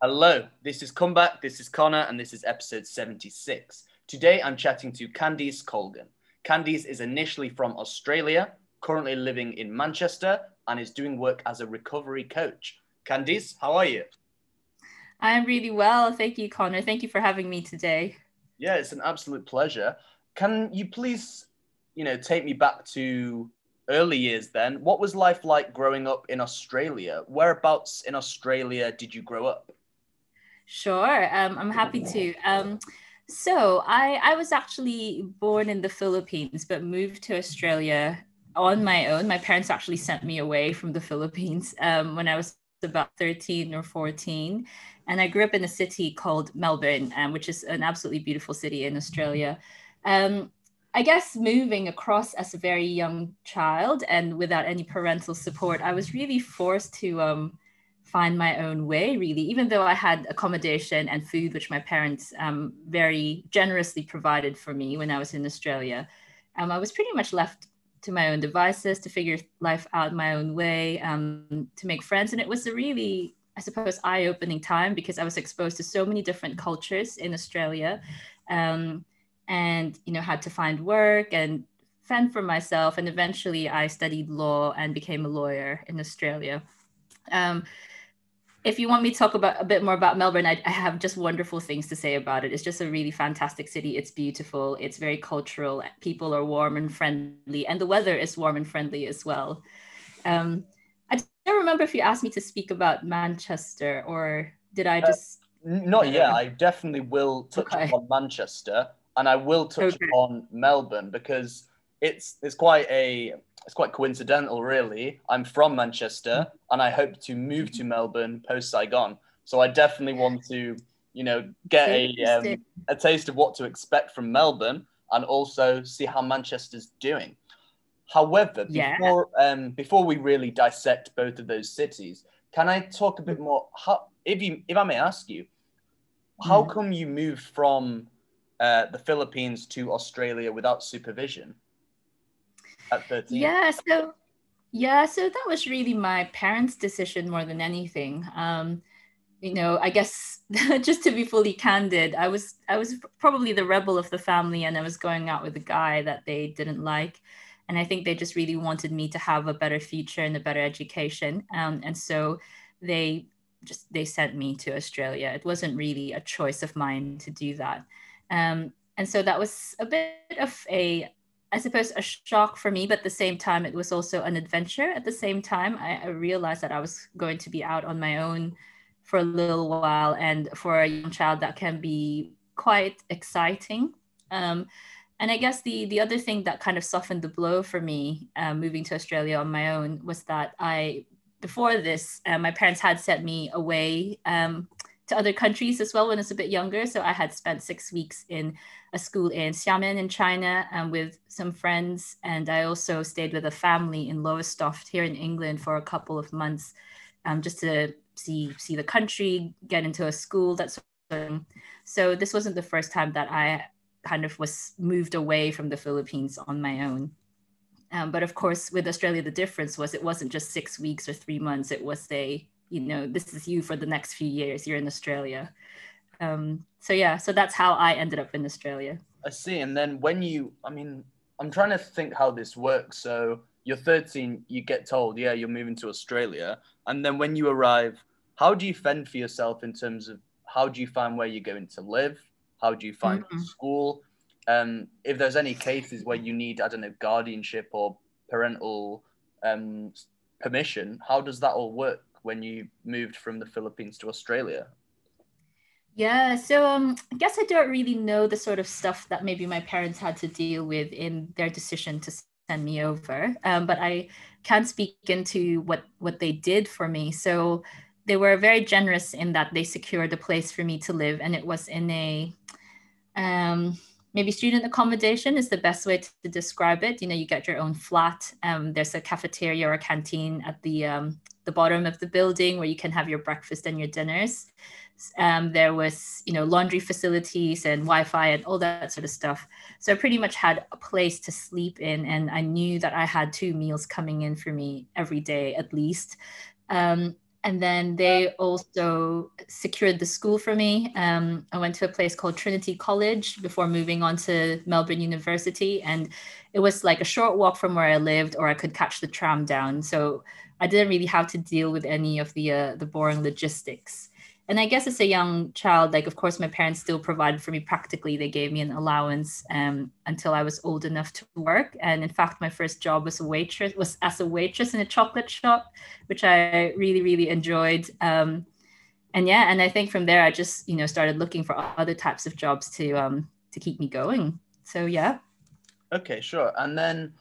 Hello, this is Comeback, this is Connor, and this is episode 76. Today I'm chatting to Candice Colgan. Candice is initially from Australia, currently living in Manchester, and is doing work as a recovery coach. Candice, how are you? I'm really well. Thank you, Connor. Thank you for having me today. Yeah, it's an absolute pleasure. Can you please, you know, take me back to early years then? What was life like growing up in Australia? Whereabouts in Australia did you grow up? Sure, um, I'm happy to. Um, so I, I was actually born in the Philippines, but moved to Australia on my own. My parents actually sent me away from the Philippines um, when I was about 13 or 14. And I grew up in a city called Melbourne, um, which is an absolutely beautiful city in Australia. Um, I guess moving across as a very young child and without any parental support, I was really forced to um, find my own way, really, even though I had accommodation and food, which my parents um, very generously provided for me when I was in Australia. Um, I was pretty much left to my own devices to figure life out my own way, um, to make friends. And it was a really, I suppose, eye opening time because I was exposed to so many different cultures in Australia. Um, and you know had to find work and fend for myself and eventually i studied law and became a lawyer in australia um, if you want me to talk about a bit more about melbourne I, I, have just wonderful things to say about it. It's just a really fantastic city. It's beautiful. It's very cultural. People are warm and friendly and the weather is warm and friendly as well. Um, i don't remember if you asked me to speak about manchester or did i uh, just uh, not yet. I definitely will touch okay. upon manchester and I will touch okay. on Melbourne because it's it's quite a it's quite coincidental, really. I'm from Manchester, and I hope to move to Melbourne post Saigon. So I definitely want to, you know, get a um, a taste of what to expect from Melbourne, and also see how Manchester's doing. However, before yeah. um, before we really dissect both of those cities, can I talk a bit more? How, if you if I may ask you, how mm. come you moved from uh, the Philippines to Australia without supervision at 13? Yeah, so yeah, so that was really my parents' decision more than anything. Um, you know, I guess just to be fully candid, I was I was probably the rebel of the family, and I was going out with a guy that they didn't like, and I think they just really wanted me to have a better future and a better education, um, and so they just they sent me to Australia. It wasn't really a choice of mine to do that. Um, and so that was a bit of a, I suppose, a shock for me, but at the same time, it was also an adventure. At the same time, I, I realized that I was going to be out on my own for a little while. And for a young child, that can be quite exciting. Um, and I guess the the other thing that kind of softened the blow for me uh, moving to Australia on my own was that I before this uh, my parents had sent me away um, to other countries as well when I was a bit younger. So I had spent six weeks in a school in Xiamen in China and with some friends. And I also stayed with a family in Lowestoft here in England for a couple of months um, just to see see the country, get into a school. That's so this wasn't the first time that I kind of was moved away from the Philippines on my own. Um, but of course, with Australia, the difference was it wasn't just six weeks or three months. It was a you know this is you for the next few years. You're in australia. Um, so yeah so that's how i ended up in australia. I see. And then when you i mean i'm trying to think how this works. So you're 13 you get told yeah you're moving to australia. And then when you arrive how do you fend for yourself in terms of how do you find where you're going to live? How do you find mm-hmm. school? Um, if there's any cases where you need i don't know guardianship or parental um, permission how does that all work when you moved from the Philippines to Australia? Yeah, so um, I guess I don't really know the sort of stuff that maybe my parents had to deal with in their decision to send me over, um, but I can speak into what what they did for me. So they were very generous in that they secured a place for me to live, and it was in a um, maybe student accommodation is the best way to describe it. You know, you get your own flat. Um, there's a cafeteria or a canteen at the um, the bottom of the building where you can have your breakfast and your dinners. Um, there was, you know, laundry facilities and Wi-Fi and all that sort of stuff. So I pretty much had a place to sleep in, and I knew that I had two meals coming in for me every day at least. Um, and then they also secured the school for me. Um, I went to a place called Trinity College before moving on to Melbourne University, and it was like a short walk from where I lived, or I could catch the tram down. So I didn't really have to deal with any of the uh, the boring logistics and I guess as a young child, like of course my parents still provided for me practically. They gave me an allowance um, until I was old enough to work. And in fact, my first job was a waitress was as a waitress in a chocolate shop, which I really really enjoyed. Um, and yeah, and I think from there I just you know started looking for other types of jobs to um, to keep me going. So yeah. Okay, sure. And then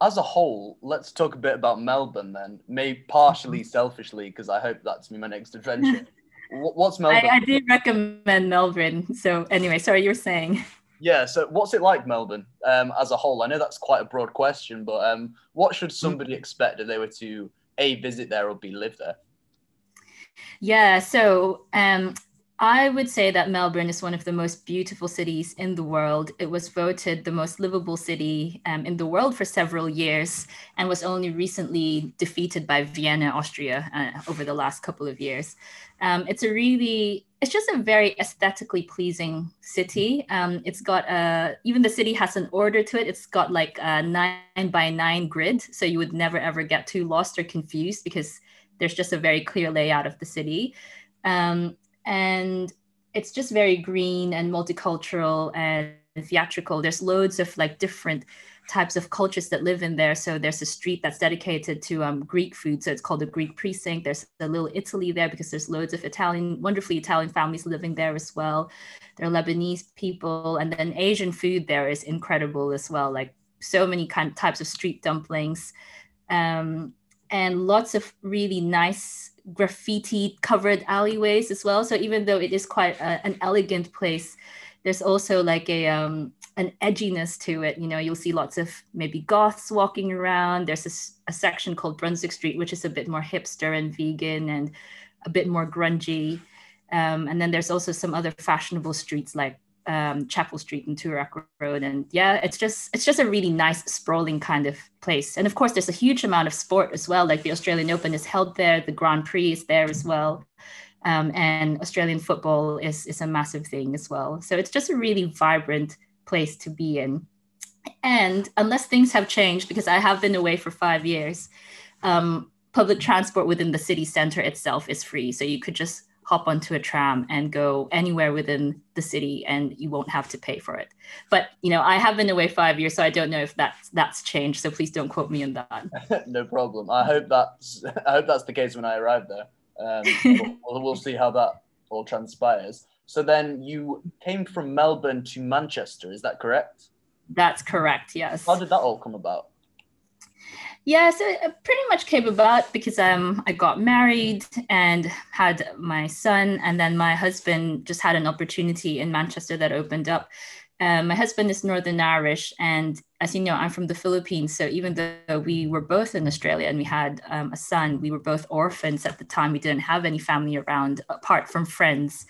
as a whole, let's talk a bit about Melbourne then. Maybe partially mm-hmm. selfishly, because I hope that's my next adventure. What's Melbourne? I, I did recommend Melbourne. So anyway, sorry, you were saying. Yeah. So what's it like, Melbourne, um, as a whole? I know that's quite a broad question, but um, what should somebody expect if they were to a visit there or b live there? Yeah. So um, I would say that Melbourne is one of the most beautiful cities in the world. It was voted the most livable city um, in the world for several years and was only recently defeated by Vienna, Austria, uh, over the last couple of years. Um, it's a really, it's just a very aesthetically pleasing city. Um, it's got a, even the city has an order to it. It's got like a nine by nine grid. So you would never ever get too lost or confused because there's just a very clear layout of the city. Um, and it's just very green and multicultural and theatrical. There's loads of like different types of cultures that live in there. So there's a street that's dedicated to um, Greek food. So it's called the Greek precinct. There's a little Italy there because there's loads of Italian, wonderfully Italian families living there as well. There are Lebanese people, and then Asian food there is incredible as well. Like so many kind of types of street dumplings, um, and lots of really nice graffiti covered alleyways as well. So even though it is quite a, an elegant place, there's also like a um, an edginess to it. You know, you'll see lots of maybe goths walking around. There's a, a section called Brunswick Street, which is a bit more hipster and vegan and a bit more grungy. Um, and then there's also some other fashionable streets like um, Chapel Street and Toorak Road, and yeah, it's just it's just a really nice sprawling kind of place. And of course, there's a huge amount of sport as well. Like the Australian Open is held there, the Grand Prix is there as well, um, and Australian football is is a massive thing as well. So it's just a really vibrant place to be in. And unless things have changed, because I have been away for five years, um, public transport within the city center itself is free. So you could just hop onto a tram and go anywhere within the city and you won't have to pay for it. But you know i have been away five years so i don't know if that's that's changed so please don't quote me on that. No problem. I hope that's i hope that's the case when i arrive there. Um, we'll, we'll see how that all transpires. So then you came from melbourne to manchester is that correct? That's correct yes. How did that all come about yeah, so it pretty much came about because um, I got married and had my son, and then my husband just had an opportunity in Manchester that opened up. Um, my husband is Northern Irish, and as you know, I'm from the Philippines. So even though we were both in Australia and we had um, a son, we were both orphans at the time. We didn't have any family around apart from friends,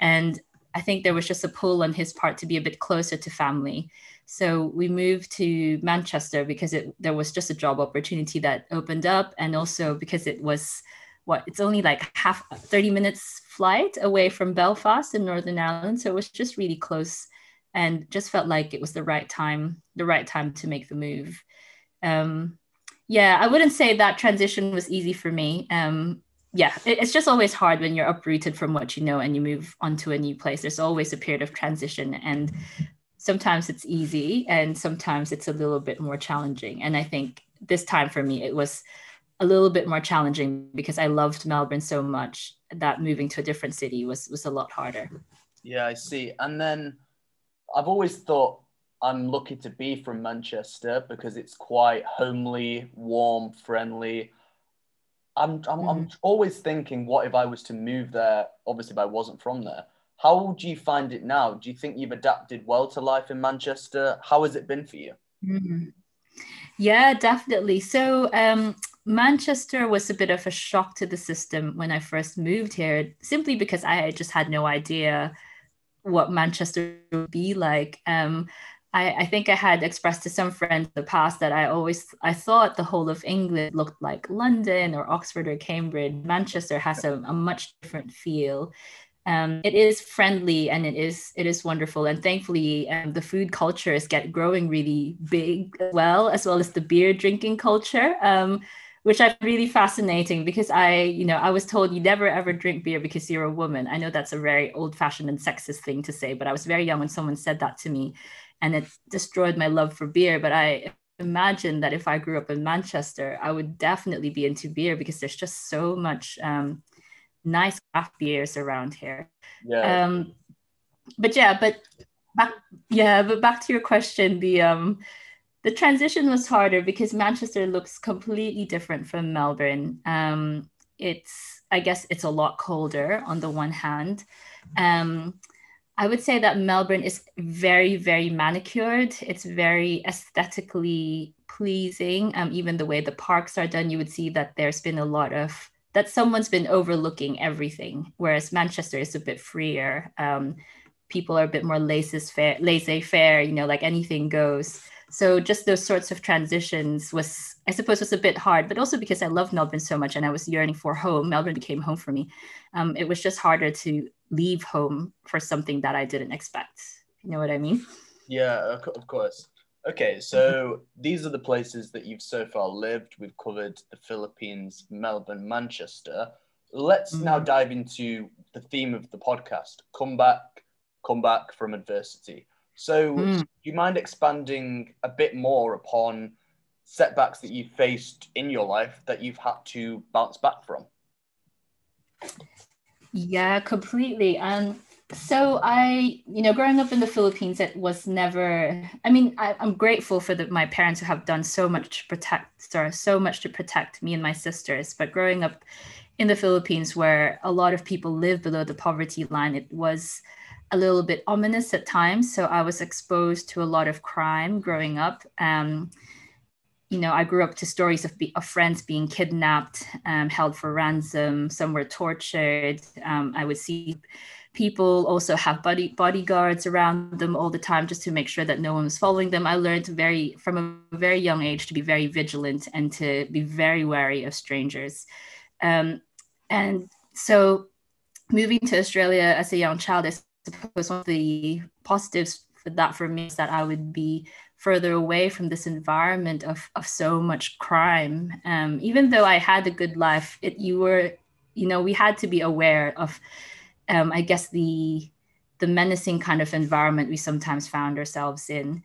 and I think there was just a pull on his part to be a bit closer to family. So we moved to Manchester because it there was just a job opportunity that opened up, and also because it was what it's only like half 30 minutes flight away from Belfast in Northern Ireland. So it was just really close and just felt like it was the right time, the right time to make the move. Um, yeah, I wouldn't say that transition was easy for me. Um, yeah, it, it's just always hard when you're uprooted from what you know and you move onto a new place. There's always a period of transition. And sometimes it's easy and sometimes it's a little bit more challenging. And I think this time for me, it was a little bit more challenging because I loved Melbourne so much that moving to a different city was was a lot harder. Yeah, I see. And then I've always thought I'm lucky to be from Manchester because it's quite homely, warm, friendly. I'm I'm, mm-hmm. I'm always thinking, what if I was to move there? Obviously, if I wasn't from there, how do you find it now? Do you think you've adapted well to life in Manchester? How has it been for you? Mm-hmm. Yeah, definitely. So, um, Manchester was a bit of a shock to the system when I first moved here, simply because I just had no idea what Manchester would be like. Um, I, I, think I had expressed to some friends in the past that I always I thought the whole of England looked like London or Oxford or Cambridge. Manchester has a, a much different feel. Um, it is friendly and it is it is wonderful and thankfully um, the food culture is get growing really big as well as well as the beer drinking culture um, which I really fascinating because I, you know, I was told you never ever drink beer because you're a woman. I know that's a very old fashioned and sexist thing to say, but I was very young when someone said that to me and it destroyed my love for beer. But I imagine that if I grew up in Manchester, I would definitely be into beer because there's just so much um, nice craft beers around here. Yeah. Um, but yeah, but back, yeah, but back to your question, the um, the transition was harder because Manchester looks completely different from Melbourne. Um, it's, I guess, it's a lot colder on the one hand. Um, I would say that Melbourne is very, very manicured. It's very aesthetically pleasing. Um, even the way the parks are done, you would see that there's been a lot of that someone's been overlooking everything, whereas Manchester is a bit freer. Um, people are a bit more laissez-faire, laissez-faire, you know, like anything goes. So just those sorts of transitions was i suppose was a bit hard but also because i love melbourne so much and i was yearning for home melbourne became home for me. Um, it was just harder to leave home for something that i didn't expect. You know what i mean? Yeah of course okay so these are the places that you've so far lived we've covered the philippines melbourne manchester let's mm-hmm. now dive into the theme of the podcast come back come back from adversity so, mm. do you mind expanding a bit more upon setbacks that you've faced in your life that you've had to bounce back from? Yeah, completely. Um, so I, you know, growing up in the Philippines, it was never. I mean, I, am grateful for the, my parents who have done so much to protect, sorry, so much to protect me and my sisters. But growing up in the Philippines, where a lot of people live below the poverty line, it was a little bit ominous at times. So I was exposed to a lot of crime growing up. Um, you know, I grew up to stories of, be, of friends being kidnapped, um, held for ransom. Some were tortured. Um, I would see people also have body bodyguards around them all the time just to make sure that no one was following them. I learned very from a very young age to be very vigilant and to be very wary of strangers. Um, and so, moving to Australia as a young child, I suppose one of the positives for that for me is that I would be further away from this environment of, of so much crime. Um, even though I had a good life, it you were, you know, we had to be aware of, um, I guess the the menacing kind of environment we sometimes found ourselves in.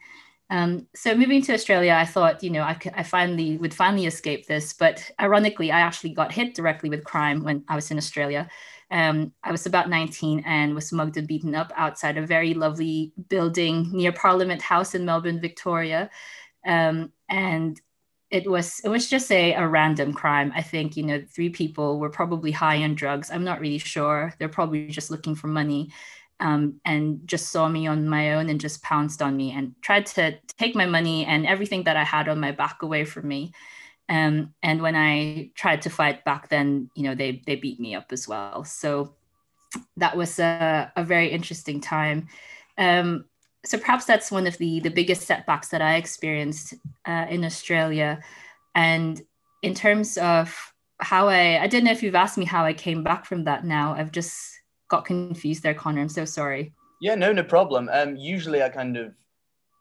Um, so moving to Australia, I thought, you know, I, I finally would finally escape this. But ironically, I actually got hit directly with crime when I was in Australia. Um, I was about 19 and was mugged and beaten up outside a very lovely building near Parliament House in Melbourne, Victoria. Um, and it was it was just a, a random crime. I think you know three people were probably high on drugs. I'm not really sure. They're probably just looking for money. Um, and just saw me on my own and just pounced on me and tried to take my money and everything that I had on my back away from me. Um, and when I tried to fight back, then you know they they beat me up as well. So that was a, a very interesting time. Um, so perhaps that's one of the the biggest setbacks that I experienced uh, in Australia. And in terms of how I I don't know if you've asked me how I came back from that. Now I've just got confused there, Connor. I'm so sorry. Yeah, no, no problem. Um, usually I kind of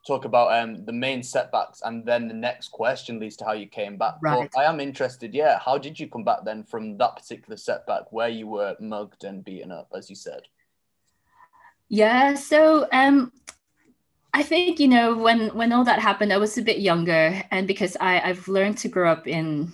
talk about um, the main setbacks, and then the next question leads to how you came back. Right. But I am interested. Yeah, how did you come back then from that particular setback where you were mugged and beaten up, as you said? Yeah. So um, I think you know when when all that happened, I was a bit younger, and because I I've learned to grow up in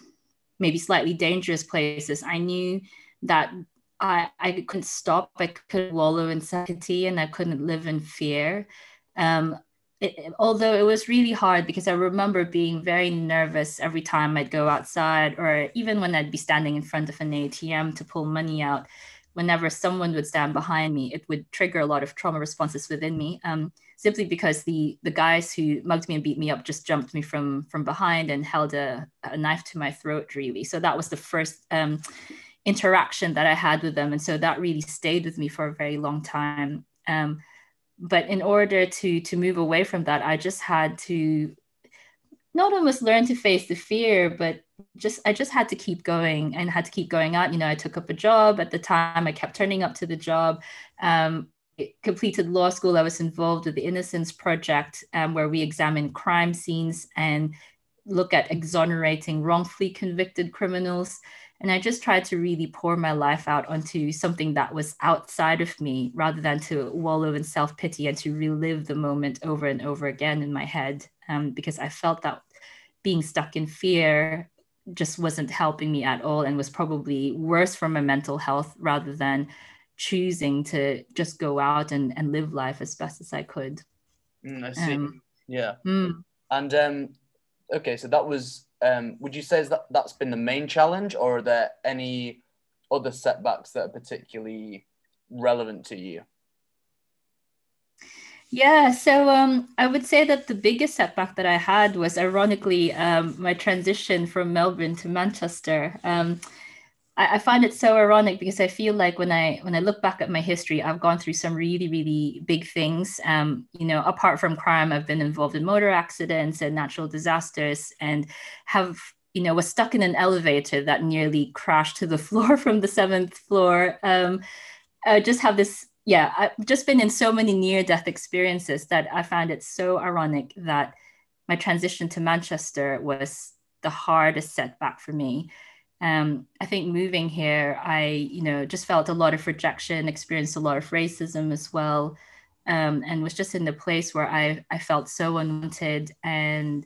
maybe slightly dangerous places, I knew that I I couldn't stop. I couldn't wallow in security, and I couldn't live in fear. Um, it, although it was really hard because I remember being very nervous every time I'd go outside or even when I'd be standing in front of an ATM to pull money out. Whenever someone would stand behind me, it would trigger a lot of trauma responses within me. Um, simply because the the guys who mugged me and beat me up just jumped me from from behind and held a, a knife to my throat. Really, so that was the first um, interaction that I had with them, and so that really stayed with me for a very long time. Um, but in order to to move away from that, I just had to not almost learn to face the fear, but just I just had to keep going and had to keep going out. You know, I took up a job at the time. I kept turning up to the job. Um, completed law school. I was involved with the Innocence Project, um, where we examine crime scenes and look at exonerating wrongfully convicted criminals. And I just tried to really pour my life out onto something that was outside of me rather than to wallow in self pity and to relive the moment over and over again in my head. Um, because I felt that being stuck in fear just wasn't helping me at all and was probably worse for my mental health rather than choosing to just go out and, and live life as best as I could. Mm, I see. Um, yeah. Mm. And um, okay, so that was. Um, would you say that that's been the main challenge, or are there any other setbacks that are particularly relevant to you? Yeah, so um, I would say that the biggest setback that I had was, ironically, um, my transition from Melbourne to Manchester. Um, I, I find it so ironic because I feel like when I when I look back at my history, I've gone through some really really big things. Um, you know, apart from crime, I've been involved in motor accidents and natural disasters, and have you know was stuck in an elevator that nearly crashed to the floor from the seventh floor. Um, I just have this yeah, I've just been in so many near death experiences that I find it so ironic that my transition to Manchester was the hardest setback for me um, I think moving here, I, you know, just felt a lot of rejection, experienced a lot of racism as well, um, and was just in the place where I, I felt so unwanted and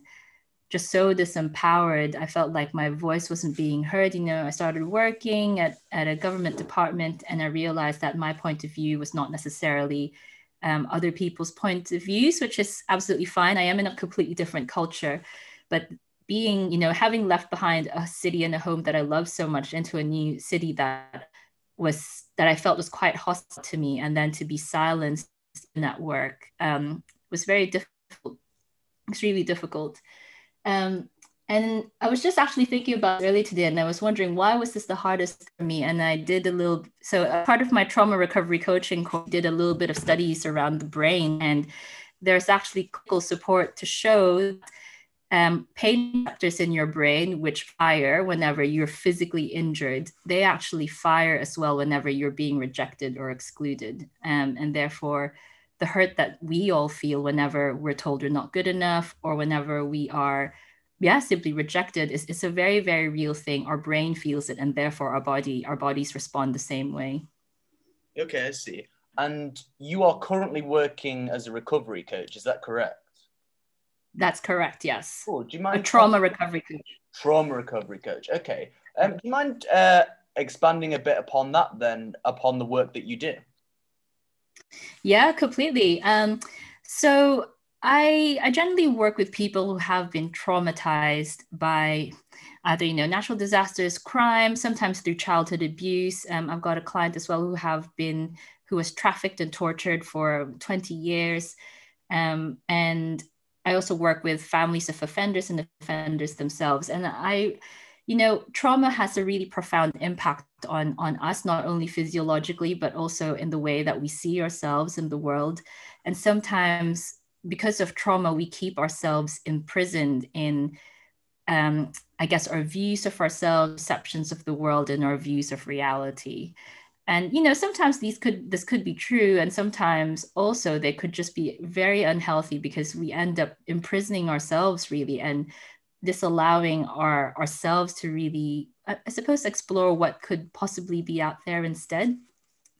just so disempowered. I felt like my voice wasn't being heard. You know, I started working at, at a government department and I realized that my point of view was not necessarily um, other people's point of views, which is absolutely fine. I am in a completely different culture, but being, you know, having left behind a city and a home that I love so much into a new city that was that I felt was quite hostile to me, and then to be silenced in that work um, was very difficult, extremely difficult. Um, and I was just actually thinking about earlier today, and I was wondering why was this the hardest for me? And I did a little. So part of my trauma recovery coaching course did a little bit of studies around the brain, and there's actually clinical support to show um, pain receptors in your brain, which fire whenever you're physically injured, they actually fire as well whenever you're being rejected or excluded. Um, and therefore, the hurt that we all feel whenever we're told we're not good enough or whenever we are, yeah, simply rejected is, is a very, very real thing. Our brain feels it, and therefore our body, our bodies respond the same way. Okay, I see. And you are currently working as a recovery coach, is that correct? That's correct. Yes. Cool. Do you mind? A trauma recovery coach. Trauma recovery coach. Okay. Um, do you mind uh, expanding a bit upon that then, upon the work that you do? Yeah, completely. Um, so I I generally work with people who have been traumatized by either you know natural disasters, crime, sometimes through childhood abuse. Um, I've got a client as well who have been who was trafficked and tortured for 20 years. Um, and I also work with families of offenders and offenders themselves. And I, you know, trauma has a really profound impact on, on us, not only physiologically, but also in the way that we see ourselves in the world. And sometimes because of trauma, we keep ourselves imprisoned in, um, I guess, our views of ourselves, perceptions of the world, and our views of reality and you know sometimes these could this could be true and sometimes also they could just be very unhealthy because we end up imprisoning ourselves really and disallowing our ourselves to really i suppose explore what could possibly be out there instead.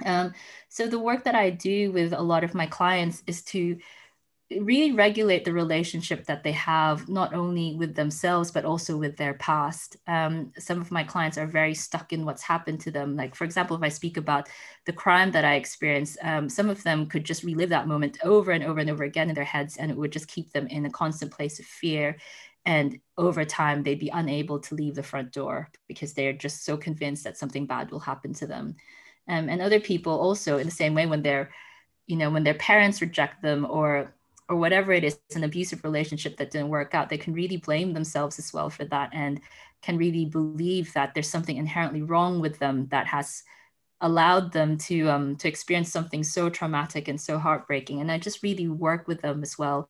Um, so the work that i do with a lot of my clients is to really regulate the relationship that they have not only with themselves but also with their past. Um, some of my clients are very stuck in what's happened to them. Like for example if i speak about the crime that i experienced um, some of them could just relive that moment over and over and over again in their heads and it would just keep them in a constant place of fear. And over time they'd be unable to leave the front door because they're just so convinced that something bad will happen to them. Um, and other people also in the same way when they're you know when their parents reject them or or whatever it is, an abusive relationship that didn't work out, they can really blame themselves as well for that and can really believe that there's something inherently wrong with them that has allowed them to um, to experience something so traumatic and so heartbreaking. And I just really work with them as well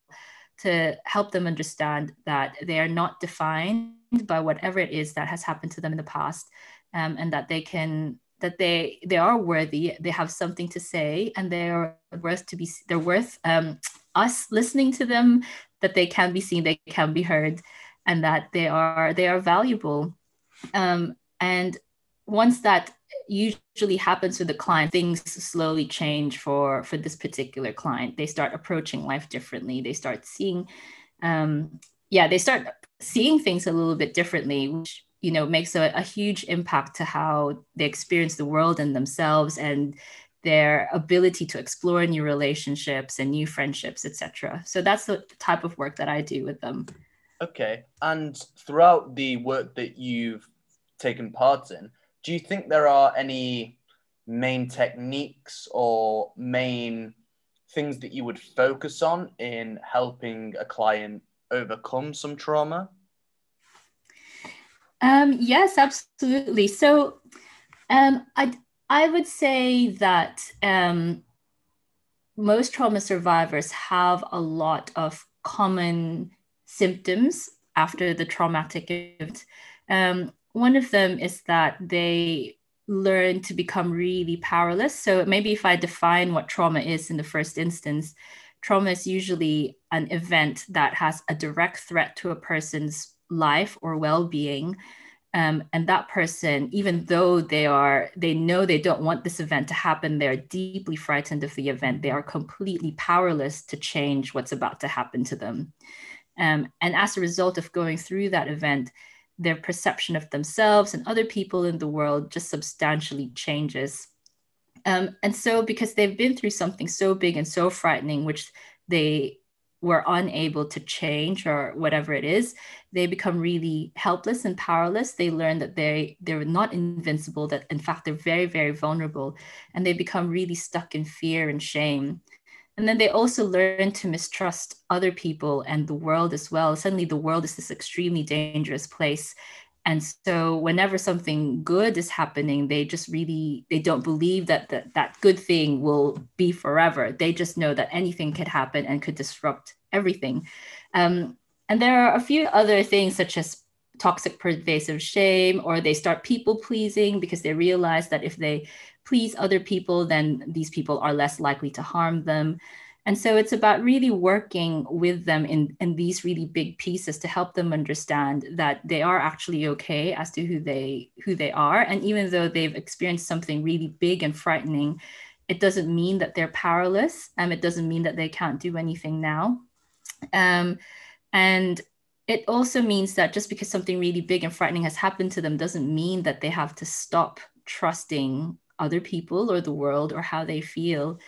to help them understand that they are not defined by whatever it is that has happened to them in the past, um, and that they can that they they are worthy. They have something to say, and they are worth to be. They're worth um, us listening to them. That they can be seen, they can be heard, and that they are they are valuable. Um, and once that usually happens with the client things slowly change for for this particular client they start approaching life differently they start seeing um yeah they start seeing things a little bit differently which you know makes a, a huge impact to how they experience the world and themselves and their ability to explore new relationships and new friendships etc so that's the type of work that i do with them okay and throughout the work that you've taken part in do you think there are any main techniques or main things that you would focus on in helping a client overcome some trauma? Um, yes, absolutely. So, um, I I would say that um, most trauma survivors have a lot of common symptoms after the traumatic event. Um, one of them is that they learn to become really powerless. So maybe if I define what trauma is in the first instance, trauma is usually an event that has a direct threat to a person's life or well-being. Um, and that person, even though they are, they know they don't want this event to happen, they're deeply frightened of the event. They are completely powerless to change what's about to happen to them. Um, and as a result of going through that event, their perception of themselves and other people in the world just substantially changes. Um, and so, because they've been through something so big and so frightening, which they were unable to change or whatever it is, they become really helpless and powerless. They learn that they they're not invincible. That in fact they're very very vulnerable, and they become really stuck in fear and shame. And then they also learn to mistrust other people and the world as well. Suddenly, the world is this extremely dangerous place. And so, whenever something good is happening, they just really they don't believe that that, that good thing will be forever. They just know that anything could happen and could disrupt everything. Um, and there are a few other things such as toxic pervasive shame, or they start people pleasing because they realize that if they please other people, then these people are less likely to harm them. And so it's about really working with them in, in these really big pieces to help them understand that they are actually okay as to who they who they are. And even though they've experienced something really big and frightening, it doesn't mean that they're powerless. Um, it doesn't mean that they can't do anything now. Um, and it also means that just because something really big and frightening has happened to them doesn't mean that they have to stop trusting other people or the world or how they feel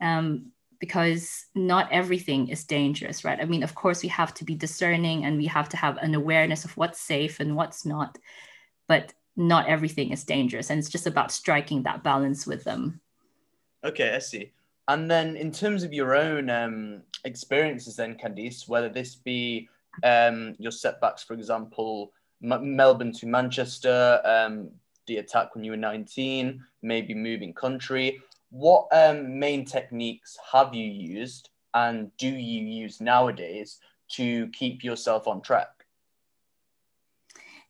um, because not everything is dangerous right i mean of course we have to be discerning and we have to have an awareness of what's safe and what's not but not everything is dangerous and it's just about striking that balance with them okay i see and then in terms of your own um, experiences then candice whether this be um, your setbacks for example M- melbourne to manchester um, the attack when you were 19, maybe moving country. What um, main techniques have you used and do you use nowadays to keep yourself on track?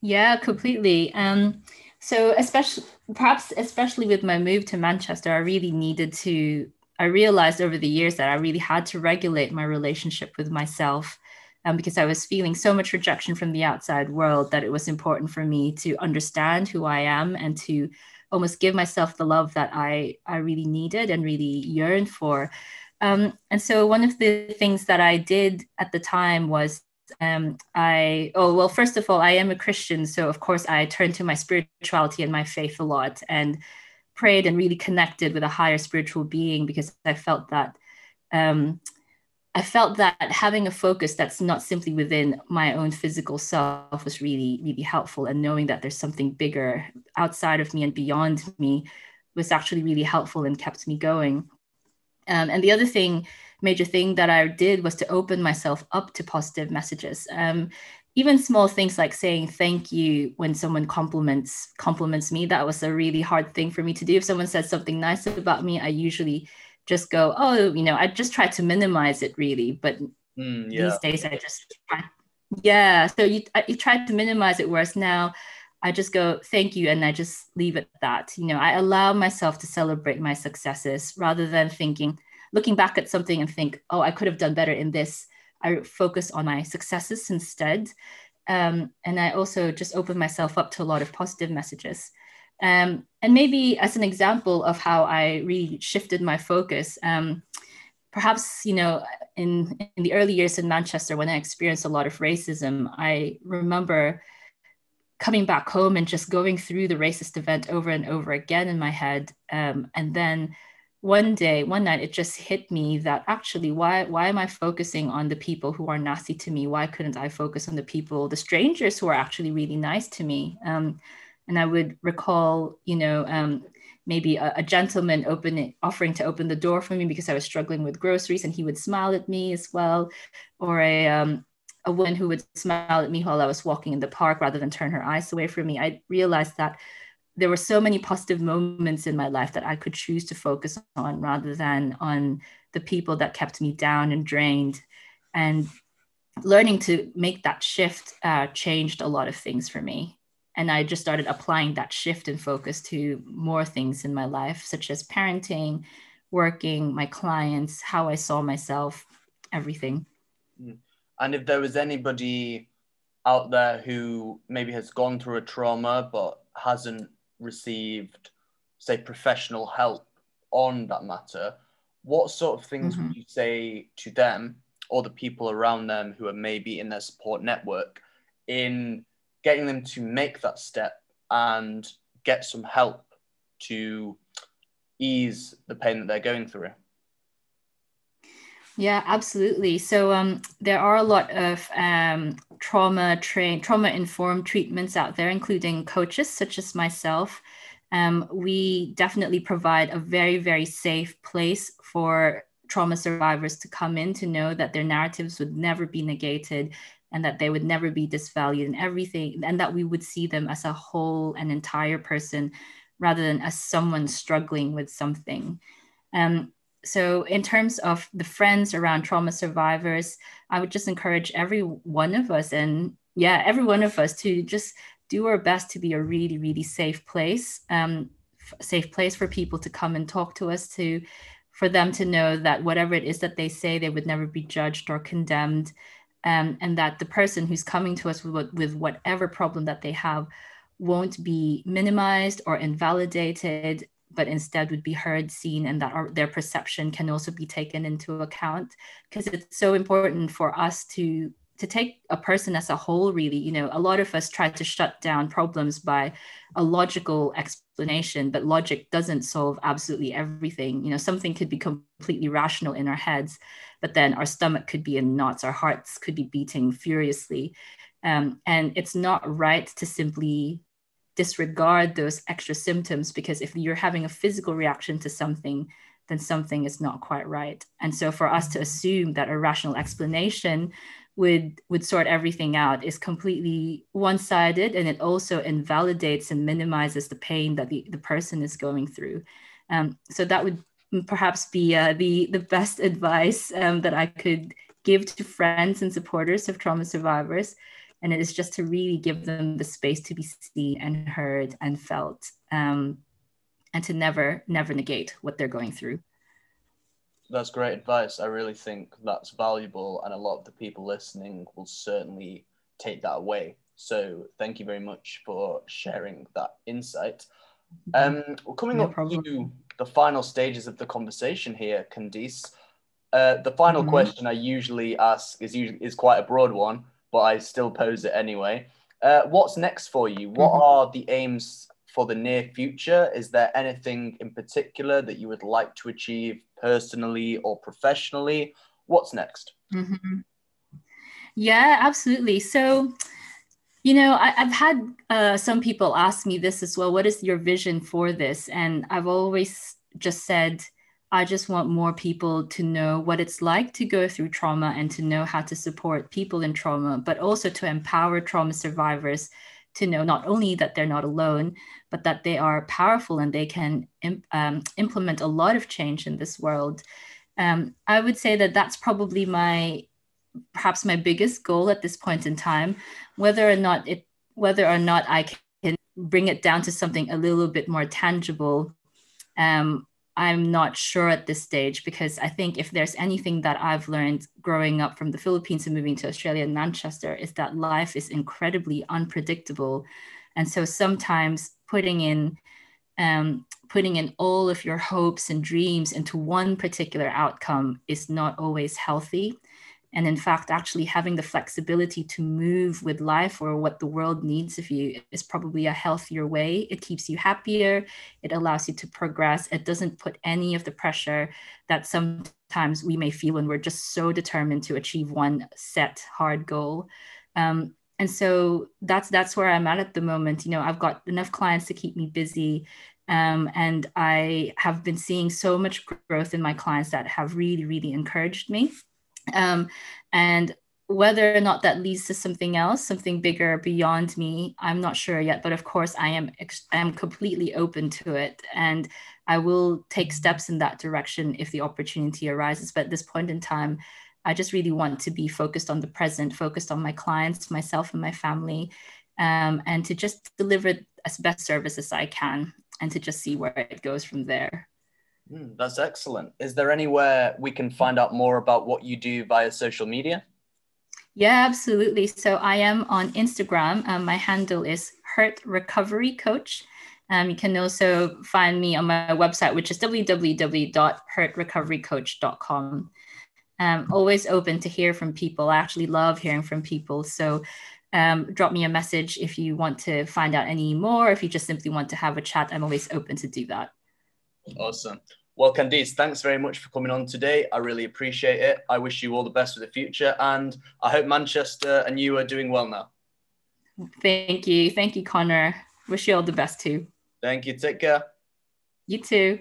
Yeah, completely. Um, so especially perhaps especially with my move to Manchester, I really needed to I realized over the years that I really had to regulate my relationship with myself um, because I was feeling so much rejection from the outside world that it was important for me to understand who I am and to almost give myself the love that I, I really needed and really yearned for. Um, and so one of the things that I did at the time was um, I, oh, well, first of all, I am a Christian. So, of course, I turned to my spirituality and my faith a lot and prayed and really connected with a higher spiritual being because I felt that um, I felt that having a focus that's not simply within my own physical self was really, really helpful. And knowing that there's something bigger outside of me and beyond me was actually really helpful and kept me going. Um, and the other thing, major thing that I did was to open myself up to positive messages. Um, even small things like saying thank you when someone compliments compliments me that was a really hard thing for me to do if someone says something nice about me i usually just go oh you know i just try to minimize it really but mm, yeah. these days i just try, yeah so you, you try to minimize it whereas now i just go thank you and i just leave it at that you know i allow myself to celebrate my successes rather than thinking looking back at something and think oh i could have done better in this I focus on my successes instead. Um, and I also just open myself up to a lot of positive messages. Um, and maybe as an example of how I really shifted my focus, um, perhaps you know, in in the early years in Manchester when I experienced a lot of racism, I remember coming back home and just going through the racist event over and over again in my head, um, and then one day, one night, it just hit me that actually, why why am I focusing on the people who are nasty to me? Why couldn't I focus on the people, the strangers who are actually really nice to me? Um, and I would recall, you know, um, maybe a, a, gentleman opening, offering to open the door for me because I was struggling with groceries, and he would smile at me as well, or a um, a woman who would smile at me while I was walking in the park rather than turn her eyes away from me. I realized that there were so many positive moments in my life that I could choose to focus on rather than on the people that kept me down and drained. And learning to make that shift uh, changed a lot of things for me. And I just started applying that shift in focus to more things in my life, such as parenting, working, my clients, how I saw myself, everything. Mm. And if there was anybody out there who maybe has gone through a trauma but hasn't received, say, professional help on that matter, what sort of things mm-hmm. would you say to them or the people around them who are maybe in their support network in getting them to make that step and get some help to ease the pain that they're going through? Yeah, absolutely. So um, there are a lot of um, trauma train trauma informed treatments out there, including coaches such as myself. Um, we definitely provide a very very safe place for trauma survivors to come in to know that their narratives would never be negated and that they would never be disvalued and everything and that we would see them as a whole and entire person rather than as someone struggling with something. Um, so in terms of the friends around trauma survivors i would just encourage every one of us and yeah every one of us to just do our best to be a really really safe place um, safe place for people to come and talk to us to for them to know that whatever it is that they say they would never be judged or condemned um, and that the person who's coming to us with, with whatever problem that they have won't be minimized or invalidated but instead would be heard, seen, and that our, their perception can also be taken into account. Because it's so important for us to to take a person as a whole really you know a lot of us try to shut down problems by a logical explanation but logic doesn't solve absolutely everything you know something could be completely rational in our heads but then our stomach could be in knots our hearts could be beating furiously um, and it's not right to simply disregard those extra symptoms because if you're having a physical reaction to something, then something is not quite right. And so for us to assume that a rational explanation would would sort everything out is completely one-sided and it also invalidates and minimizes the pain that the, the person is going through. Um, so that would perhaps be uh, the the best advice um, that I could give to friends and supporters of trauma survivors and it is just to really give them the space to be seen and heard and felt um, and to never never negate what they're going through that's great advice i really think that's valuable and a lot of the people listening will certainly take that away so thank you very much for sharing that insight um, we're coming no up problem. to the final stages of the conversation here candice uh, the final mm-hmm. question i usually ask is usually is quite a broad one but I still pose it anyway. Uh, what's next for you? What mm-hmm. are the aims for the near future? Is there anything in particular that you would like to achieve personally or professionally? What's next? Mm-hmm. Yeah, absolutely. So, you know, I, have had uh, some people ask me this as well. What is your vision for this? And I've always just said, I just want more people to know what it's like to go through trauma and to know how to support people in trauma, but also to empower trauma survivors to know not only that they're not alone, but that they are powerful and they can um, implement a lot of change in this world. Um, I would say that that's probably my perhaps my biggest goal at this point in time. Whether or not it whether or not I can bring it down to something a little bit more tangible um, I'm not sure at this stage because I think if there's anything that I've learned growing up from the Philippines and moving to Australia and Manchester is that life is incredibly unpredictable. And so sometimes putting in um, putting in all of your hopes and dreams into one particular outcome is not always healthy and in fact actually having the flexibility to move with life or what the world needs of you is probably a healthier way. It keeps you happier. It allows you to progress. It doesn't put any of the pressure that sometimes we may feel when we're just so determined to achieve one set hard goal. Um, and so that's that's where i'm at at the moment. You know i've got enough clients to keep me busy um, and i have been seeing so much growth in my clients that have really really encouraged me um, and whether or not that leads to something else, something bigger beyond me, I'm not sure yet. But of course, I am I am completely open to it, and I will take steps in that direction if the opportunity arises. But at this point in time, I just really want to be focused on the present, focused on my clients, myself, and my family, um, and to just deliver as best service as I can, and to just see where it goes from there. Mm, that's excellent. Is there anywhere we can find out more about what you do via social media? Yeah, absolutely. So I am on Instagram. Um, my handle is Hurt Recovery Coach. Um, you can also find me on my website, which is www.hurtrecoverycoach.com. Um, always open to hear from people. I actually love hearing from people. So um, drop me a message if you want to find out any more. If you just simply want to have a chat, I'm always open to do that. Awesome. Well, Candice, thanks very much for coming on today. I really appreciate it. I wish you all the best for the future, and I hope Manchester and you are doing well now. Thank you. Thank you, Connor. Wish you all the best too. Thank you. Take care. You too.